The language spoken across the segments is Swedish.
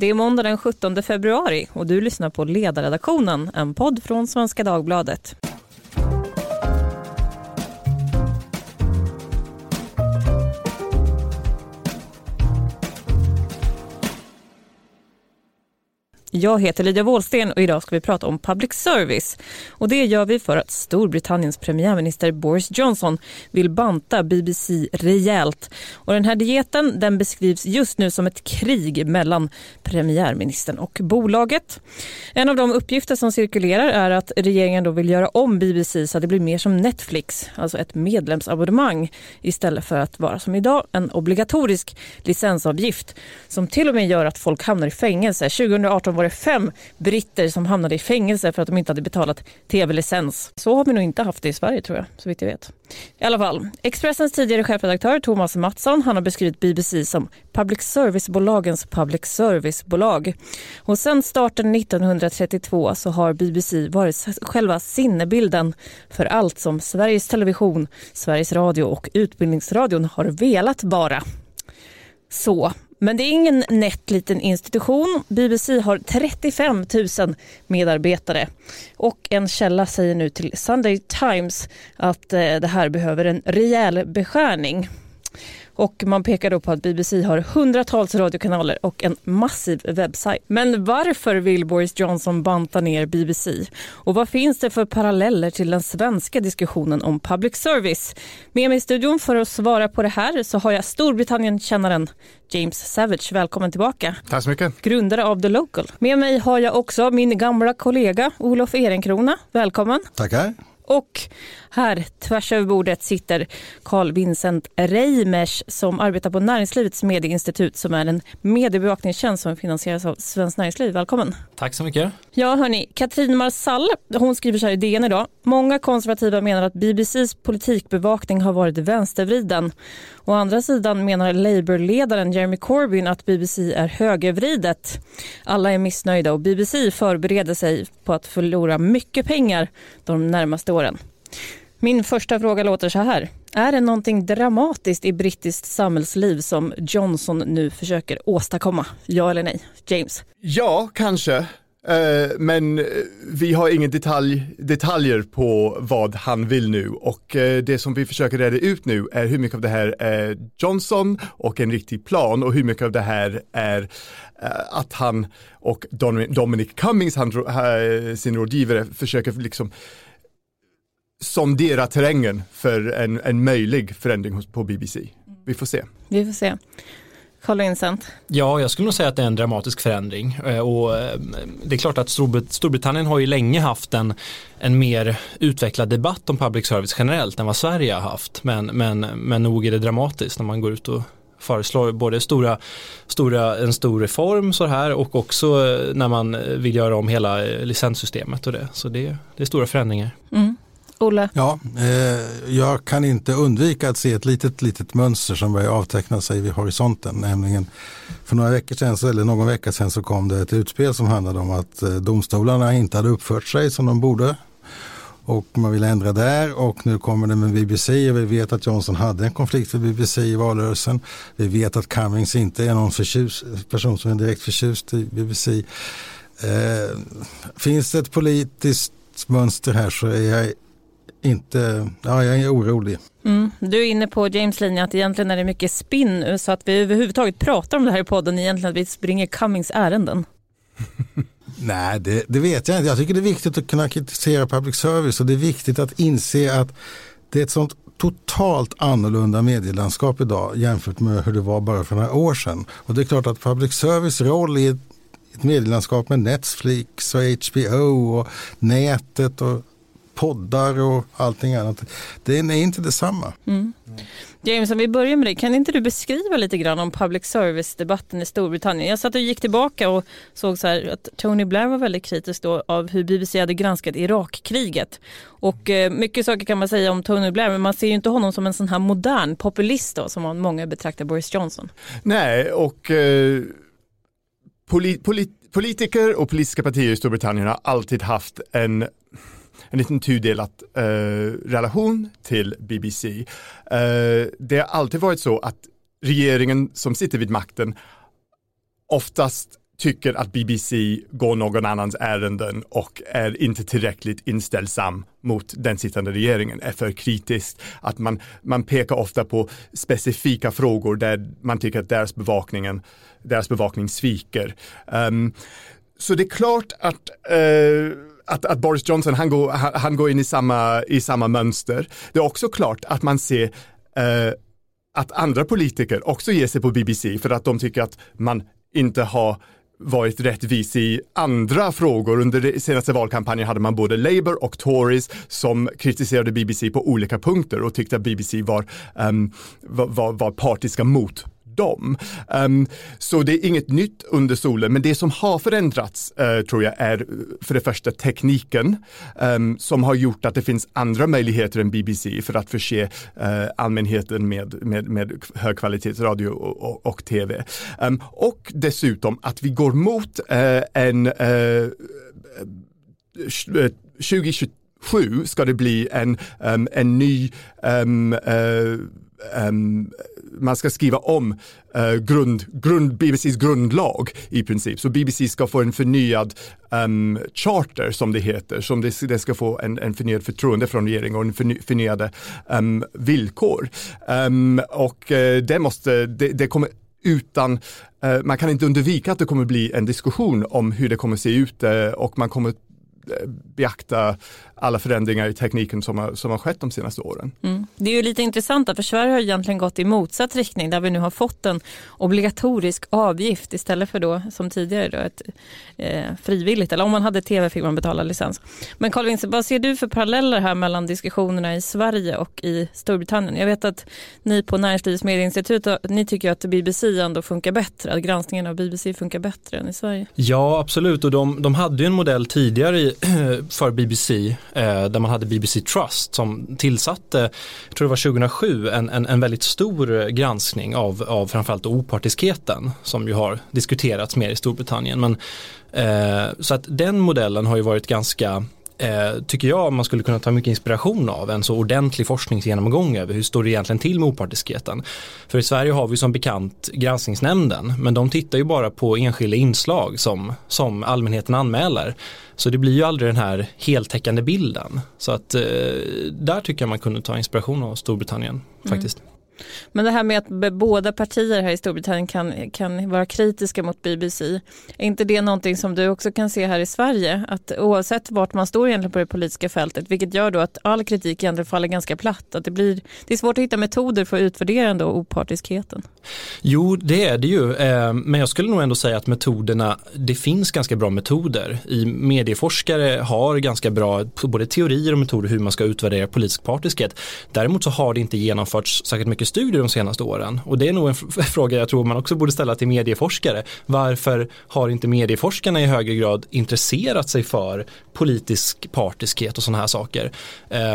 Det är måndag den 17 februari och du lyssnar på Ledarredaktionen, en podd från Svenska Dagbladet. Jag heter Lydia Wåhlsten och idag ska vi prata om public service. Och det gör vi för att Storbritanniens premiärminister Boris Johnson vill banta BBC rejält. Och den här dieten den beskrivs just nu som ett krig mellan premiärministern och bolaget. En av de uppgifter som cirkulerar är att regeringen då vill göra om BBC så att det blir mer som Netflix, alltså ett medlemsabonnemang istället för att vara som idag en obligatorisk licensavgift som till och med gör att folk hamnar i fängelse. 2018 var det fem britter som hamnade i fängelse för att de inte hade betalat tv-licens. Så har vi nog inte haft det i Sverige tror jag, så vitt jag vet. I alla fall, Expressens tidigare chefredaktör Thomas Mattsson han har beskrivit BBC som public service-bolagens public service-bolag. Och sen starten 1932 så har BBC varit själva sinnebilden för allt som Sveriges Television, Sveriges Radio och Utbildningsradion har velat vara. Så, men det är ingen nätt liten institution. BBC har 35 000 medarbetare och en källa säger nu till Sunday Times att eh, det här behöver en rejäl beskärning. Och man pekar då på att BBC har hundratals radiokanaler och en massiv webbsajt. Men varför vill Boris Johnson banta ner BBC? Och vad finns det för paralleller till den svenska diskussionen om public service? Med mig i studion för att svara på det här så har jag Storbritannien-kännaren James Savage. Välkommen tillbaka. Tack så mycket. Grundare av The Local. Med mig har jag också min gamla kollega Olof Ehrenkrona. Välkommen. Tackar. Och här tvärs över bordet sitter Carl Vincent Reimers som arbetar på Näringslivets medieinstitut som är en mediebevakningstjänst som finansieras av Svenskt Näringsliv. Välkommen. Tack så mycket. Ja, hörni, Katrin Marsall, hon skriver så här i DN idag. Många konservativa menar att BBCs politikbevakning har varit vänstervriden. Å andra sidan menar Labour-ledaren Jeremy Corbyn att BBC är högervridet. Alla är missnöjda och BBC förbereder sig på att förlora mycket pengar de närmaste åren. Min första fråga låter så här. Är det någonting dramatiskt i brittiskt samhällsliv som Johnson nu försöker åstadkomma? Ja eller nej? James? Ja, kanske. Eh, men eh, vi har inga detalj, detaljer på vad han vill nu och eh, det som vi försöker reda ut nu är hur mycket av det här är Johnson och en riktig plan och hur mycket av det här är att han och Dominic Cummings, han, sin rådgivare, försöker liksom sondera terrängen för en, en möjlig förändring på BBC. Vi får se. Vi får se. Carl Vincent? Ja, jag skulle nog säga att det är en dramatisk förändring. Eh, och eh, det är klart att Storbritannien har ju länge haft en, en mer utvecklad debatt om public service generellt än vad Sverige har haft. Men, men, men nog är det dramatiskt när man går ut och föreslår både stora, stora, en stor reform så här och också eh, när man vill göra om hela licenssystemet och det. Så det, det är stora förändringar. Mm. Olle? Ja, eh, jag kan inte undvika att se ett litet, litet mönster som börjar avteckna sig vid horisonten. Nämligen för några veckor sedan, eller någon vecka sedan så kom det ett utspel som handlade om att eh, domstolarna inte hade uppfört sig som de borde. Och man vill ändra där och nu kommer det med BBC och vi vet att Johnson hade en konflikt med BBC i valrörelsen. Vi vet att Cummings inte är någon förtjus, person som är direkt förtjust i BBC. Eh, finns det ett politiskt mönster här så är jag inte, ja, jag är orolig. Mm. Du är inne på James linje att egentligen är det mycket spinn nu så att vi överhuvudtaget pratar om det här i podden egentligen att vi springer Cummings ärenden. Nej, det, det, vet jag inte. Jag tycker det är viktigt att kunna kritisera public service och det är viktigt att inse att det är ett sånt totalt annorlunda medielandskap idag jämfört med hur det var bara för några år sedan. Och det är klart att public service roll i ett medielandskap med Netflix och HBO och nätet och poddar och allting annat. Det är inte detsamma. Mm. James, om vi börjar med dig, kan inte du beskriva lite grann om public service-debatten i Storbritannien? Jag satt och gick tillbaka och såg så här att Tony Blair var väldigt kritisk då av hur BBC hade granskat Irakkriget. Och eh, mycket saker kan man säga om Tony Blair, men man ser ju inte honom som en sån här modern populist då, som många betraktar Boris Johnson. Nej, och eh, polit, polit, politiker och politiska partier i Storbritannien har alltid haft en en liten tudelat eh, relation till BBC. Eh, det har alltid varit så att regeringen som sitter vid makten oftast tycker att BBC går någon annans ärenden och är inte tillräckligt inställsam mot den sittande regeringen, är för kritisk. Att man, man pekar ofta på specifika frågor där man tycker att deras, bevakningen, deras bevakning sviker. Um, så det är klart att uh, att, att, Boris Johnson, han går, han, han, går in i samma, i samma mönster. Det är också klart att man ser eh, att andra politiker också ger sig på BBC för att de tycker att man inte har varit rättvis i andra frågor. Under den senaste valkampanjen hade man både Labour och Tories som kritiserade BBC på olika punkter och tyckte att BBC var, um, var, var partiska mot dem. Um, så det är inget nytt under solen, men det som har förändrats uh, tror jag är eh, för det första tekniken um, som har gjort att det finns andra möjligheter än BBC för att förse uh, allmänheten med, med, med högkvalitetsradio och, och, och tv. Um, ehm, och dessutom att vi går mot uh, en 2027 ska det bli en, um, en ny um, uh, um, man ska skriva om uh, grund, grund, BBCs grundlag i princip. Så BBC ska få en förnyad um, charter som det heter, som det, det ska få en, en förnyad förtroende från regeringen och en förny, förnyade um, villkor. Um, och uh, det måste, det, det kommer utan, uh, man kan inte undvika att det kommer bli en diskussion om hur det kommer se ut och man kommer beakta alla förändringar i tekniken som har, som har skett de senaste åren. Mm. Det är ju lite intressant för Sverige har egentligen gått i motsatt riktning där vi nu har fått en obligatorisk avgift istället för då som tidigare då ett eh, frivilligt eller om man hade tv fick man betala licens. Men Carl Vince, vad ser du för paralleller här mellan diskussionerna i Sverige och i Storbritannien? Jag vet att ni på Näringslivets medieinstitut ni tycker att BBC ändå funkar bättre, att granskningen av BBC funkar bättre än i Sverige. Ja absolut och de, de hade ju en modell tidigare för BBC eh, där man hade BBC Trust som tillsatte, jag tror det var 2007, en, en, en väldigt stor granskning av, av framförallt opartiskheten som ju har diskuterats mer i Storbritannien. Men, eh, så att den modellen har ju varit ganska eh, tycker jag man skulle kunna ta mycket inspiration av en så ordentlig forskningsgenomgång över hur står det egentligen till med opartiskheten. För i Sverige har vi som bekant granskningsnämnden men de tittar ju bara på enskilda inslag som, som allmänheten anmäler. Så det blir ju aldrig den här heltäckande bilden. Så att eh, där tycker jag man kunde ta inspiration av Storbritannien faktiskt. Mm. Men det här med att båda partier här i Storbritannien kan, kan vara kritiska mot BBC, är inte det någonting som du också kan se här i Sverige? Att oavsett vart man står egentligen på det politiska fältet, vilket gör då att all kritik egentligen faller ganska platt, att det, blir, det är svårt att hitta metoder för att utvärdera ändå opartiskheten. Jo, det är det ju, eh, men jag skulle nog ändå säga att metoderna, det finns ganska bra metoder. I medieforskare har ganska bra både teorier och metoder hur man ska utvärdera politisk partiskhet. Däremot så har det inte genomförts särskilt mycket studier de senaste åren och det är nog en fråga jag tror man också borde ställa till medieforskare. Varför har inte medieforskarna i högre grad intresserat sig för politisk partiskhet och sådana här saker?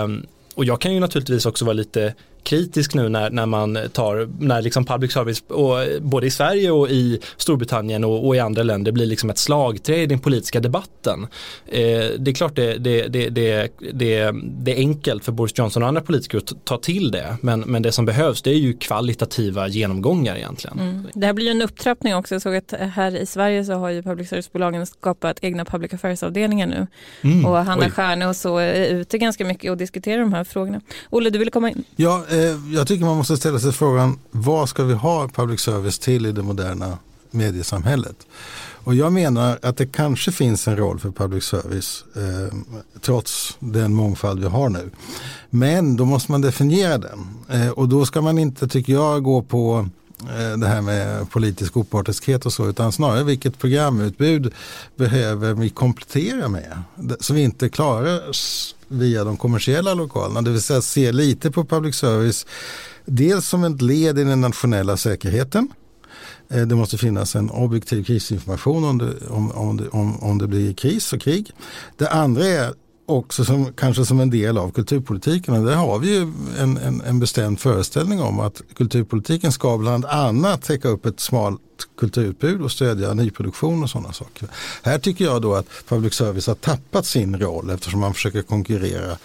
Um, och jag kan ju naturligtvis också vara lite kritisk nu när, när man tar, när liksom public service och, både i Sverige och i Storbritannien och, och i andra länder blir liksom ett slagträ i den politiska debatten. Eh, det är klart det, det, det, det, det, det är enkelt för Boris Johnson och andra politiker att ta till det men, men det som behövs det är ju kvalitativa genomgångar egentligen. Mm. Det här blir ju en upptrappning också. Jag såg att här i Sverige så har ju public service-bolagen skapat egna public affairs-avdelningar nu mm. och Hanna Stjärne och så är ute ganska mycket och diskuterar de här frågorna. Olle, du vill komma in? Ja, Eh, Eh, jag tycker man måste ställa sig frågan vad ska vi ha public service till i det moderna mediesamhället? Och jag menar att det kanske finns en roll för public service eh, trots den mångfald vi har nu. Men då måste man definiera den eh, och då ska man inte, tycker jag, gå på eh, det här med politisk opartiskhet och så utan snarare vilket programutbud behöver vi komplettera med så vi inte klarar via de kommersiella lokalerna. Det vill säga se lite på public service dels som ett led i den nationella säkerheten. Eh, det måste finnas en objektiv krisinformation om det, om, om, det, om, om det blir kris och krig. Det andra är också som, kanske som en del av kulturpolitiken. Och där har vi ju en, en, en bestämd föreställning om att kulturpolitiken ska bland annat täcka upp ett smalt kulturutbud och stödja nyproduktion och sådana saker. Här tycker jag då att public service har tappat sin roll eftersom man försöker konkurrera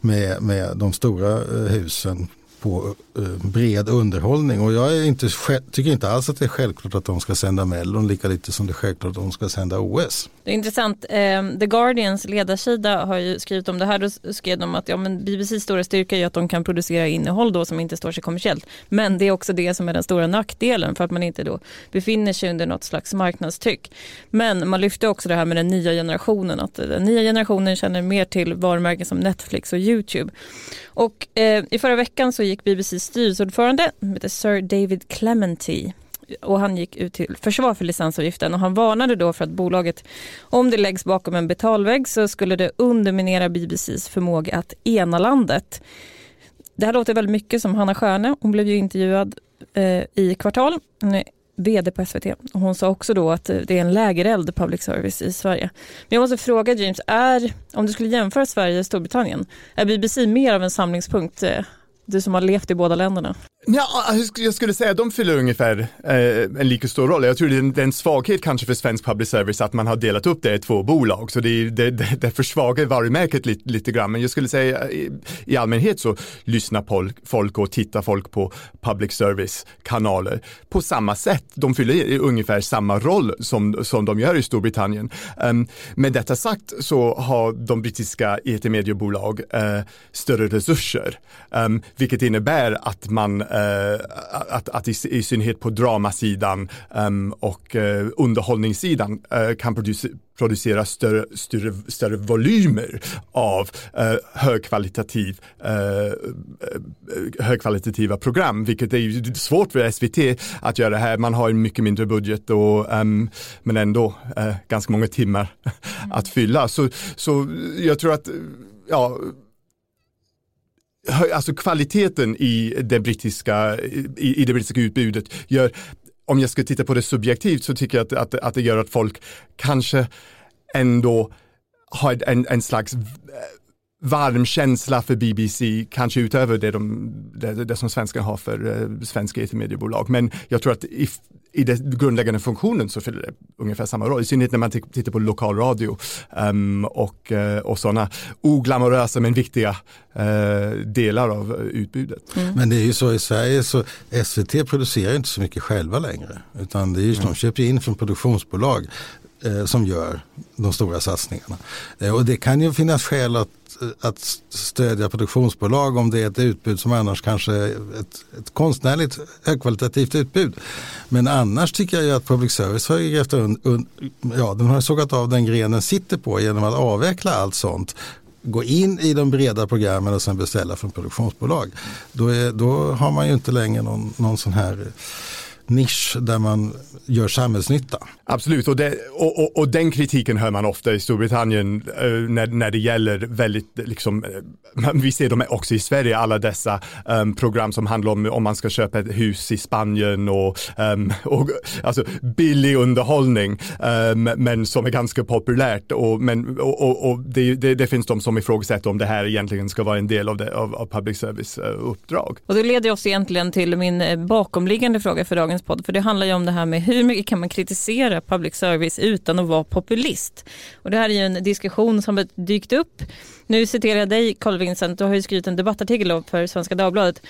med, med de stora eh, husen på Eh, bred underhållning och jag är inte, tycker inte alls att det är självklart att de ska sända Mellon lika lite som det är självklart att de ska sända OS. Det är intressant. Ehm, The Guardians ledarsida har ju skrivit om det här. Då skrev de att ja, men BBCs stora styrka är att de kan producera innehåll då som inte står sig kommersiellt. Men det är också det som är den stora nackdelen för att man inte då befinner sig under något slags marknadstryck. Men man lyfte också det här med den nya generationen. Att den nya generationen känner mer till varumärken som Netflix och YouTube. Och eh, i förra veckan så gick BBC styrelseordförande, heter Sir David Clementy, och han gick ut till försvar för licensavgiften och han varnade då för att bolaget, om det läggs bakom en betalvägg så skulle det underminera BBCs förmåga att ena landet. Det här låter väldigt mycket som Hanna Stjärne, hon blev ju intervjuad eh, i Kvartal, eh, hon är vd på SVT. Och hon sa också då att eh, det är en lägereld public service i Sverige. Men jag måste fråga James, är, om du skulle jämföra Sverige och Storbritannien, är BBC mer av en samlingspunkt eh, du som har levt i båda länderna? Ja, ah, jag skulle säga att de fyller ungefär eh, en lika stor roll. Jag tror det är, en, det är en svaghet kanske för svensk public service att man har delat upp det i två bolag. Så det, det, det, det försvagar varumärket lite, lite grann. Men jag skulle säga i, i allmänhet så lyssnar folk och tittar folk på public service-kanaler på samma sätt. De fyller ungefär samma roll som, som de gör i Storbritannien. Um, med detta sagt så har de brittiska etermediebolag uh, större resurser, um, vilket innebär att man Eh, att, att i, i synnerhet på dramasidan um, och uh, underhållningssidan uh, kan producera producera större, större, större volymer av uh, högkvalitativ, uh, högkvalitativa program, vilket är ju svårt för SVT att göra här. Man har en mycket mindre budget och, um, men ändå uh, ganska många timmar att fylla. Så, så jag tror att ja, alltså kvaliteten i det brittiska, i, i det brittiska utbudet gör, om jag ska titta på det subjektivt så tycker jag att, att, att det gör att folk kanske ändå har en, en slags varm känsla för BBC, kanske utöver det, de, det, det som svenskarna har för eh, svenska etermediebolag. Men jag tror att if, i den grundläggande funktionen så fyller det ungefär samma roll, i synnerhet när man tittar på lokalradio um, och, uh, och sådana oglamorösa men viktiga uh, delar av utbudet. Mm. Men det är ju så i Sverige så SVT producerar inte så mycket själva längre utan det är ju, mm. de köper in från produktionsbolag eh, Eh, som gör de stora satsningarna. Eh, och det kan ju finnas skäl att, eh, att stödja produktionsbolag om det är ett utbud som annars kanske är ett, ett konstnärligt högkvalitativt utbud. Men annars tycker jag ju att public service har grävt un, un, ja, den har sågat av den gren den sitter på genom att avveckla allt sånt gå in i de breda programmen och sen beställa från produktionsbolag. Då, är, då har man ju inte längre någon, någon sån här nisch där man gör samhällsnytta. Absolut, och, det, och, och, och, den kritiken hör man ofta i Storbritannien eh, när, när det gäller väldigt, liksom, eh, vi ser dem också i Sverige, alla dessa um, program som handlar om om man ska köpa ett hus i Spanien och, um, och alltså billig underhållning, um, men som är ganska populärt. Och, men, och, och det, det, det, finns de som ifrågasätter om det här egentligen ska vara en del av, det, av, av public service uh, uppdrag. Och det leder oss egentligen till min bakomliggande fråga för dagens podd, för det handlar ju om det här med hur mycket kan man kritisera public service utan att vara populist? Och det här är ju en diskussion som har dykt upp. Nu citerar jag dig Carl Vincent, du har ju skrivit en debattartikel för Svenska Dagbladet.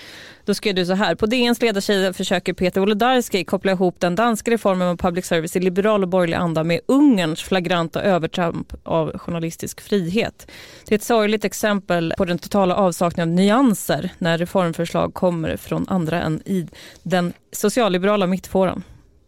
Då skrev du så här, på DNs ledarsida försöker Peter Wolodarski koppla ihop den danska reformen av public service i liberal och borgerlig anda med Ungerns flagranta övertramp av journalistisk frihet. Det är ett sorgligt exempel på den totala avsaknaden av nyanser när reformförslag kommer från andra än i den socialliberala mittfåran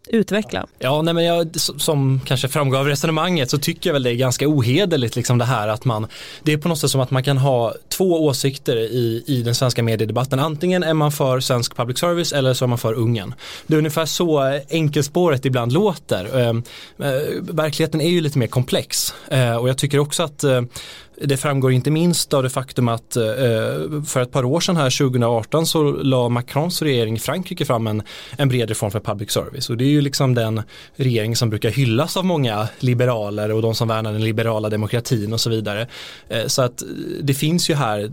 utveckla. Ja, nej men jag, som kanske framgår av resonemanget så tycker jag väl det är ganska ohederligt liksom det här att man, det är på något sätt som att man kan ha två åsikter i, i den svenska mediedebatten. Antingen är man för svensk public service eller så är man för Ungern. Det är ungefär så eh, enkelspåret ibland låter. Ehm, eh, verkligheten är ju lite mer komplex eh, och jag tycker också att eh, det framgår inte minst av det faktum att eh, för ett par år sedan här 2018 så la Macrons regering i Frankrike fram en, en bred reform för public service och det är ju liksom den regering som brukar hyllas av många liberaler och de som värnar den liberala demokratin och så vidare. Eh, så att det finns ju här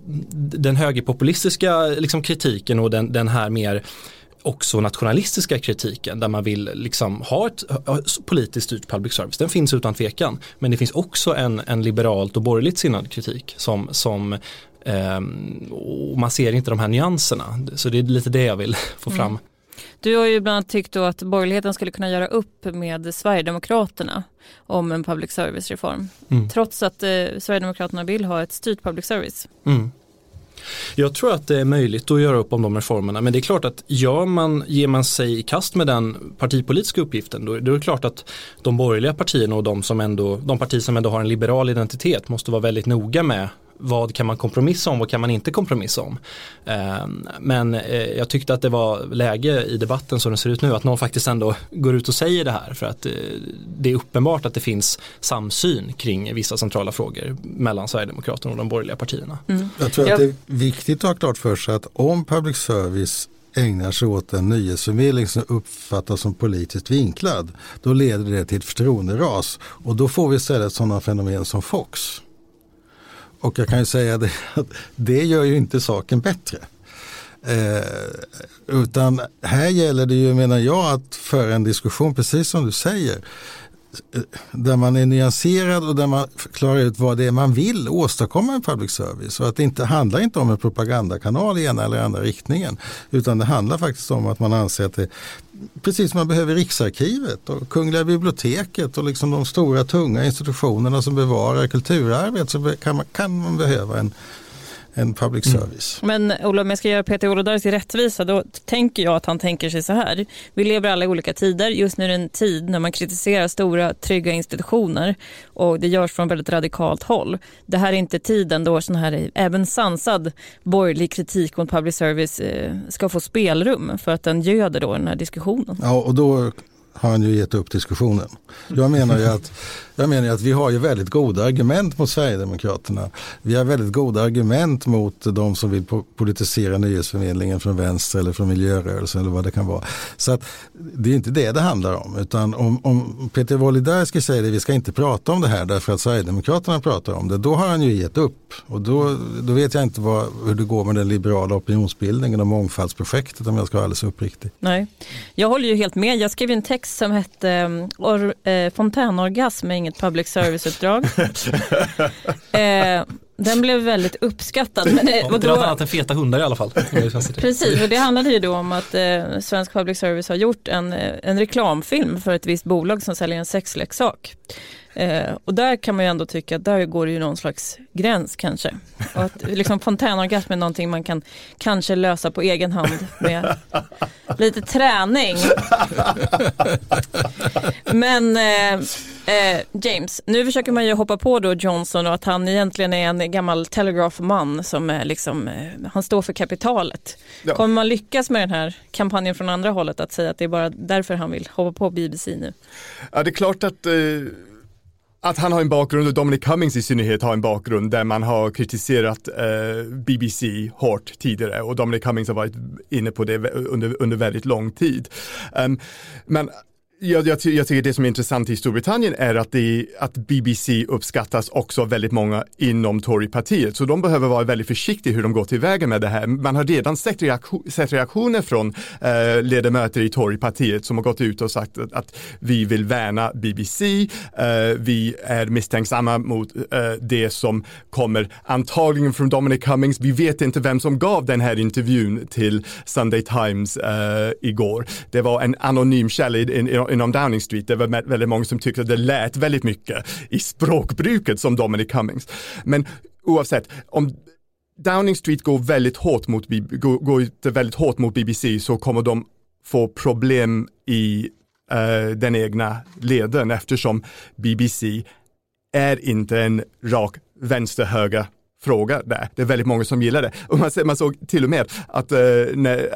den högerpopulistiska liksom kritiken och den, den här mer också nationalistiska kritiken där man vill liksom ha ett politiskt styrt public service. Den finns utan tvekan. Men det finns också en, en liberalt och borgerligt sinnad kritik som, som eh, man ser inte de här nyanserna. Så det är lite det jag vill få mm. fram. Mm. Du har ju bland annat tyckt att borgerligheten skulle kunna göra upp med Sverigedemokraterna om en public service-reform. Mm. Trots att eh, Sverigedemokraterna vill ha ett styrt public service. Mm. Jag tror att det är möjligt att göra upp om de reformerna men det är klart att gör man, ger man sig i kast med den partipolitiska uppgiften då, då är det klart att de borgerliga partierna och de, som ändå, de partier som ändå har en liberal identitet måste vara väldigt noga med vad kan man kompromissa om, vad kan man inte kompromissa om. Ehm, men eh, jag tyckte att det var läge i debatten som det ser ut nu att någon faktiskt ändå går ut och säger det här för att eh, det är uppenbart att det finns samsyn kring vissa centrala frågor mellan Sverigedemokraterna och de borgerliga partierna. Mm. Jag tror att det är viktigt att ha klart för sig att om public service ägnar sig åt en nyhetsförmedling som uppfattas som politiskt vinklad, då leder det till ett förtroenderas och då får vi istället sådana fenomen som Fox. Och jag kan ju säga det att det gör ju inte saken bättre. Eh, utan här gäller det ju, menar jag, att föra en diskussion, precis som du säger, där man är nyanserad och där man klarar ut vad det är man vill åstadkomma en public service. Och att det inte handlar inte om en propagandakanal i ena eller andra riktningen. Utan det handlar faktiskt om att man anser att det, precis som man behöver Riksarkivet och Kungliga biblioteket och liksom de stora tunga institutionerna som bevarar kulturarvet så kan man, kan man behöva en en public mm. service. Mm. Men Ola, om jag ska göra Peter Olodaris till rättvisa, då tänker jag att han tänker sig så här. Vi lever alla i olika tider. Just nu är det en tid när man kritiserar stora trygga institutioner och det görs från väldigt radikalt håll. Det här är inte tiden då sån här även sansad borgerlig kritik mot public service eh, ska få spelrum för att den göder då den här diskussionen. Ja, och då har han ju gett upp diskussionen. Jag menar ju att, jag menar att vi har ju väldigt goda argument mot Sverigedemokraterna. Vi har väldigt goda argument mot de som vill politisera nyhetsförmedlingen från vänster eller från miljörörelsen eller vad det kan vara. Så att det är inte det det handlar om. Utan om, om Peter Wolidarski säger att vi ska inte prata om det här därför att Sverigedemokraterna pratar om det, då har han ju gett upp. Och då, då vet jag inte vad, hur det går med den liberala opinionsbildningen och mångfaldsprojektet om jag ska vara alldeles uppriktig. Nej, jag håller ju helt med. Jag skrev en text som hette um, or, eh, Fontänorgasm är inget public service-uppdrag. eh, den blev väldigt uppskattad. Men, eh, och då, annat än feta hundar i alla fall. Precis, och det handlade ju då om att eh, svensk public service har gjort en, eh, en reklamfilm för ett visst bolag som säljer en sexleksak. Eh, och där kan man ju ändå tycka att där går det ju någon slags gräns kanske. Och att liksom fontänorgasm är någonting man kan kanske lösa på egen hand med lite träning. Men eh, eh, James, nu försöker man ju hoppa på då Johnson och att han egentligen är en gammal telegrafman som liksom, eh, han står för kapitalet. Ja. Kommer man lyckas med den här kampanjen från andra hållet att säga att det är bara därför han vill hoppa på BBC nu? Ja, det är klart att eh att han har en bakgrund och Dominic Cummings i synnerhet har en bakgrund där man har kritiserat eh, BBC hårt tidigare och Dominic Cummings har varit inne på det under, under väldigt lång tid. Um, men jag, jag, jag, tycker det som är intressant i Storbritannien är att, det, att BBC uppskattas också väldigt många inom Torypartiet. Så de behöver vara väldigt försiktiga hur de går tillväga med det här. Man har redan sett, reaktion, sett reaktioner från eh, ledamöter i Torypartiet som har gått ut och sagt att, att vi vill värna BBC. Eh, vi är misstänksamma mot eh, det som kommer antagligen från Dominic Cummings. Vi vet inte vem som gav den här intervjun till Sunday Times eh, igår. Det var en anonym källa inom Downing Street, det var väldigt många som tyckte att det lät väldigt mycket i språkbruket som Dominic Cummings. Men oavsett, om Downing Street går väldigt hårt mot, går, går väldigt hårt mot BBC så kommer de få problem i uh, den egna leden eftersom BBC är inte en rak vänster-höger fråga där. Det är väldigt många som gillar det. Och man, man såg till och med att, eh,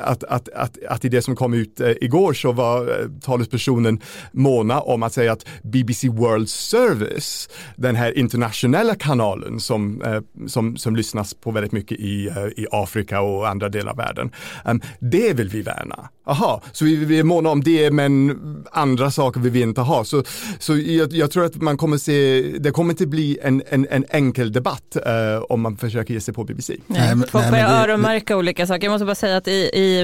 att, att, att, att i det som kom ut eh, igår så var eh, talespersonen måna om att säga att BBC World Service, den här internationella kanalen som, eh, som, som lyssnas på väldigt mycket i, eh, i Afrika och andra delar av världen, ehm, det vill vi värna. Aha, så vi, vi är måna om det men andra saker vill vi inte ha. Så, så jag, jag tror att man kommer se, det kommer inte bli en, en, en enkel debatt uh, om man försöker ge sig på BBC. Nej, nej, men, folk börjar öronmärka olika saker. Jag måste bara säga att i, i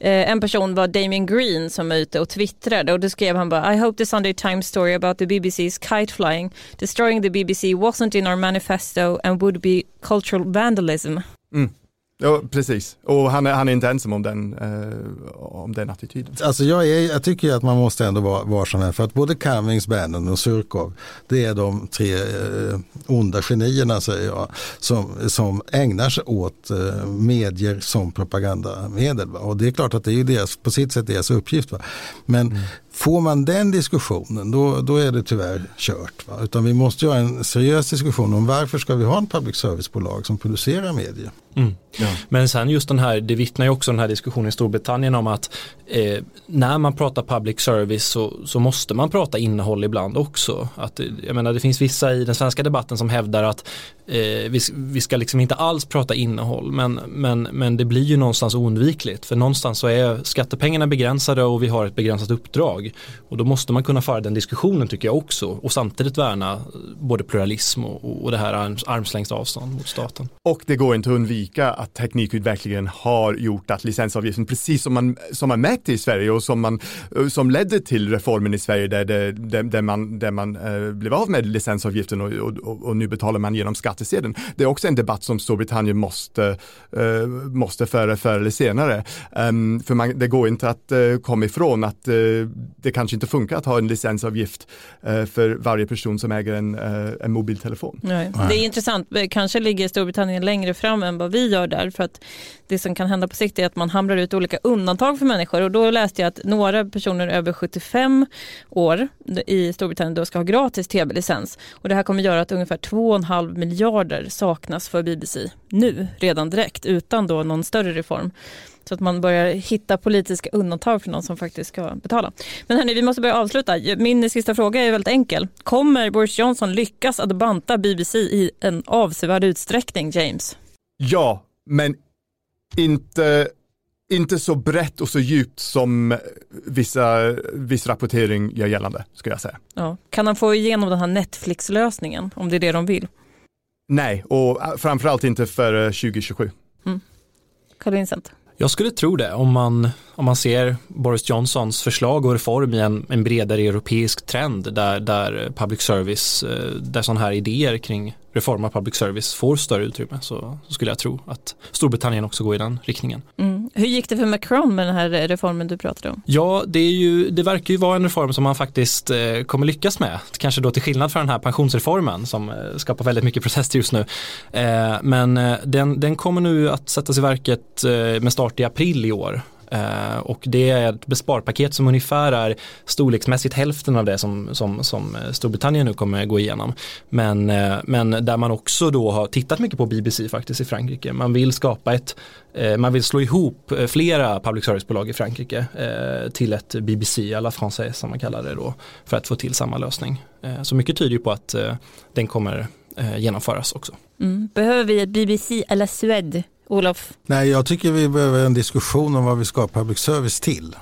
eh, en person var Damien Green som var ute och twittrade och då skrev han bara I hope the Sunday Times story about the BBC's kite flying destroying the BBC wasn't in our manifesto and would be cultural vandalism. Mm. Ja, precis. Och han är, han är inte ensam om den, eh, om den attityden. Alltså jag, är, jag tycker att man måste ändå vara varsam här för att både Cummings, Bannon och Surkov det är de tre eh, onda genierna säger jag som, som ägnar sig åt eh, medier som propagandamedel. Va? Och det är klart att det är deras, på sitt sätt deras uppgift. Va? Men mm. Får man den diskussionen då, då är det tyvärr kört. Va? Utan vi måste ha en seriös diskussion om varför ska vi ha en public service-bolag som producerar medier. Mm. Ja. Men sen just den här, det vittnar ju också den här diskussionen i Storbritannien om att eh, när man pratar public service så, så, måste man prata innehåll ibland också. Att, jag menar, det finns vissa i den svenska debatten som hävdar att eh, vi, vi, ska liksom inte alls prata innehåll men, men, men det blir ju någonstans oundvikligt för någonstans så är skattepengarna begränsade och vi har ett begränsat uppdrag och då måste man kunna föra den diskussionen tycker jag också och samtidigt värna eh, både pluralism och, och det här arms, armslängds avstånd mot staten. Och det går inte att undvika att teknikutvecklingen har gjort att licensavgiften, precis som man, som man märkte i Sverige och som, man, eh, som ledde till reformen i Sverige där, det, där, där man, där man eh, blev av med licensavgiften och, och, och, nu betalar man genom skattesedeln. Det är också en debatt som Storbritannien måste, eh, måste föra förr eller senare. Um, för man, det går inte att uh, komma ifrån att det kanske inte funkar att ha en licensavgift uh, för varje person som äger en, en mobiltelefon. Nej. Det är intressant, kanske ligger Storbritannien längre fram än vad vi gör där för att det som kan hända på sikt är att man hamrar ut olika undantag för människor och då läste jag att några personer över 75 år i Storbritannien då ska ha gratis tv-licens och det här kommer göra att ungefär 2,5 miljarder saknas för BBC nu redan direkt utan då någon större reform. Så att man börjar hitta politiska undantag för någon som faktiskt ska betala. Men hörni, vi måste börja avsluta. Min sista fråga är väldigt enkel. Kommer Boris Johnson lyckas att banta BBC i en avsevärd utsträckning, James? Ja, men inte, inte så brett och så djupt som vissa, viss rapportering gör gällande, skulle jag säga. Ja. Kan han få igenom den här Netflix-lösningen, om det är det de vill? Nej, och framförallt inte för 2027. Mm. Carl Vincent? Jag skulle tro det om man, om man ser Boris Johnsons förslag och reform i en, en bredare europeisk trend där, där public service, eh, där sådana här idéer kring reform av public service får större utrymme så, så, skulle jag tro att Storbritannien också går i den riktningen. Mm. Hur gick det för Macron med den här reformen du pratade om? Ja, det, är ju, det verkar ju vara en reform som man faktiskt eh, kommer lyckas med. Kanske då till skillnad från den här pensionsreformen som eh, skapar väldigt mycket protester just nu. Eh, men eh, den, den kommer nu att sättas i verket eh, med start i april i år. Uh, och det är ett besparpaket som ungefär är storleksmässigt hälften av det som, som, som eh, Storbritannien nu kommer gå igenom. Men, uh, men där man också då har tittat mycket på BBC faktiskt i Frankrike. Man vill skapa ett, uh, man vill slå ihop flera public service-bolag i Frankrike till ett BBC à la française som man kallar det då för att få till samma lösning. så mycket tyder ju på att den kommer genomföras också. Mm. Behöver vi ett BBC à la Suède Olof? Nej, jag tycker vi behöver en diskussion om vad vi ska ha public service till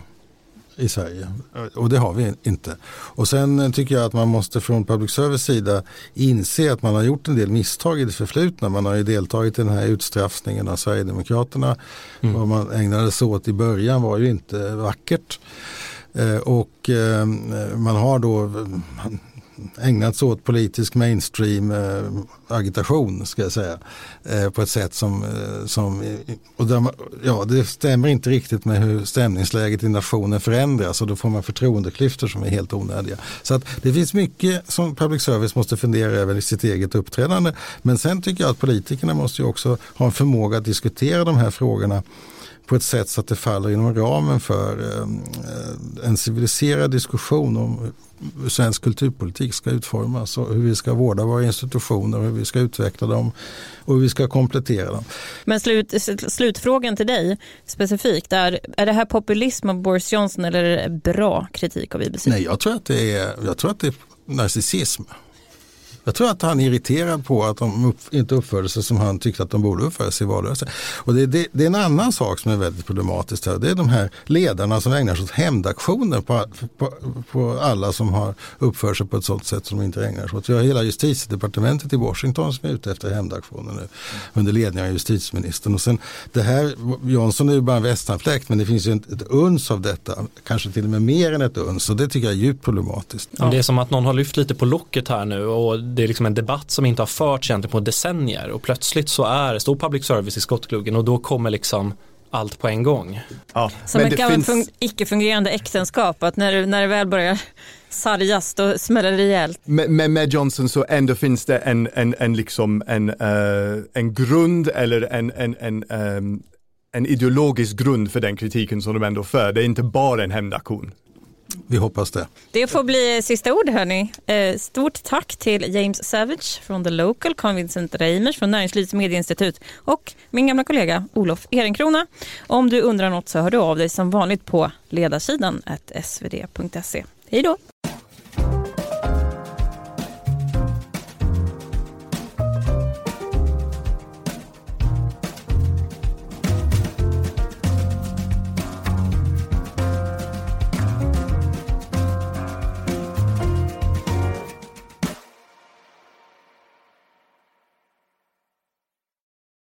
i Sverige. Och det har vi inte. Och sen tycker jag att man måste från public service sida inse att man har gjort en del misstag i det förflutna. Man har ju deltagit i den här utstraffningen av Sverigedemokraterna. Mm. Vad man ägnade sig åt i början var ju inte vackert. Eh, och eh, man har då ägnat sig åt politisk mainstream eh, agitation ska jag säga. Eh, på ett sätt som, eh, som eh, och där, ja, det stämmer inte riktigt med hur stämningsläget i nationen förändras och då får man förtroendeklyftor som är helt onödiga. Så att det finns mycket som public service måste fundera över i sitt eget uppträdande. Men sen tycker jag att politikerna måste också ha en förmåga att diskutera de här frågorna på ett sätt så att det faller inom ramen för eh, en civiliserad diskussion om svensk kulturpolitik ska utformas och hur vi ska vårda våra institutioner, hur vi ska utveckla dem och hur vi ska komplettera dem. Men slut, slutfrågan till dig specifikt är, är det här populism av Boris Johnson eller är det bra kritik av IBC? Nej, jag tror att det är, jag tror att det är narcissism. Jag tror att han är irriterad på att de upp, inte uppförde sig som han tyckte att de borde uppföra sig i valrörelsen. Och det, det, det, är en annan sak som är väldigt problematisk här. Det är de här ledarna som ägnar sig åt hämndaktioner på, på, på, alla som har uppfört sig på ett sådant sätt som de inte ägnar sig åt. Vi har hela justitiedepartementet i Washington som är ute efter hämndaktioner nu under ledning av justitieministern. Och sen det här, Johnson är ju bara en västanfläkt men det finns ju ett, ett uns av detta, kanske till och med mer än ett uns och det tycker jag är djupt problematiskt. Ja. Det är som att någon har lyft lite på locket här nu och det är liksom en debatt som inte har förts egentligen på decennier och plötsligt så är, står public service i skottgluggen och då kommer liksom allt på en gång. Ja, Som ett gammalt finns... icke-fungerande äktenskap, att när, när det väl börjar sargas då smäller det rejält. Men med Johnson så ändå finns det en, en, en, liksom en, uh, en grund eller en, en, en, um, en ideologisk grund för den kritiken som de ändå för. Det är inte bara en hämndaktion. Vi hoppas det. Det får bli sista ord hörni. Eh, stort tack till James Savage från The Local, Carl Vincent Reimers från Näringslivets medieinstitut och min gamla kollega Olof Ehrenkrona. Om du undrar något så hör du av dig som vanligt på ledarsidan svd.se. Hej då!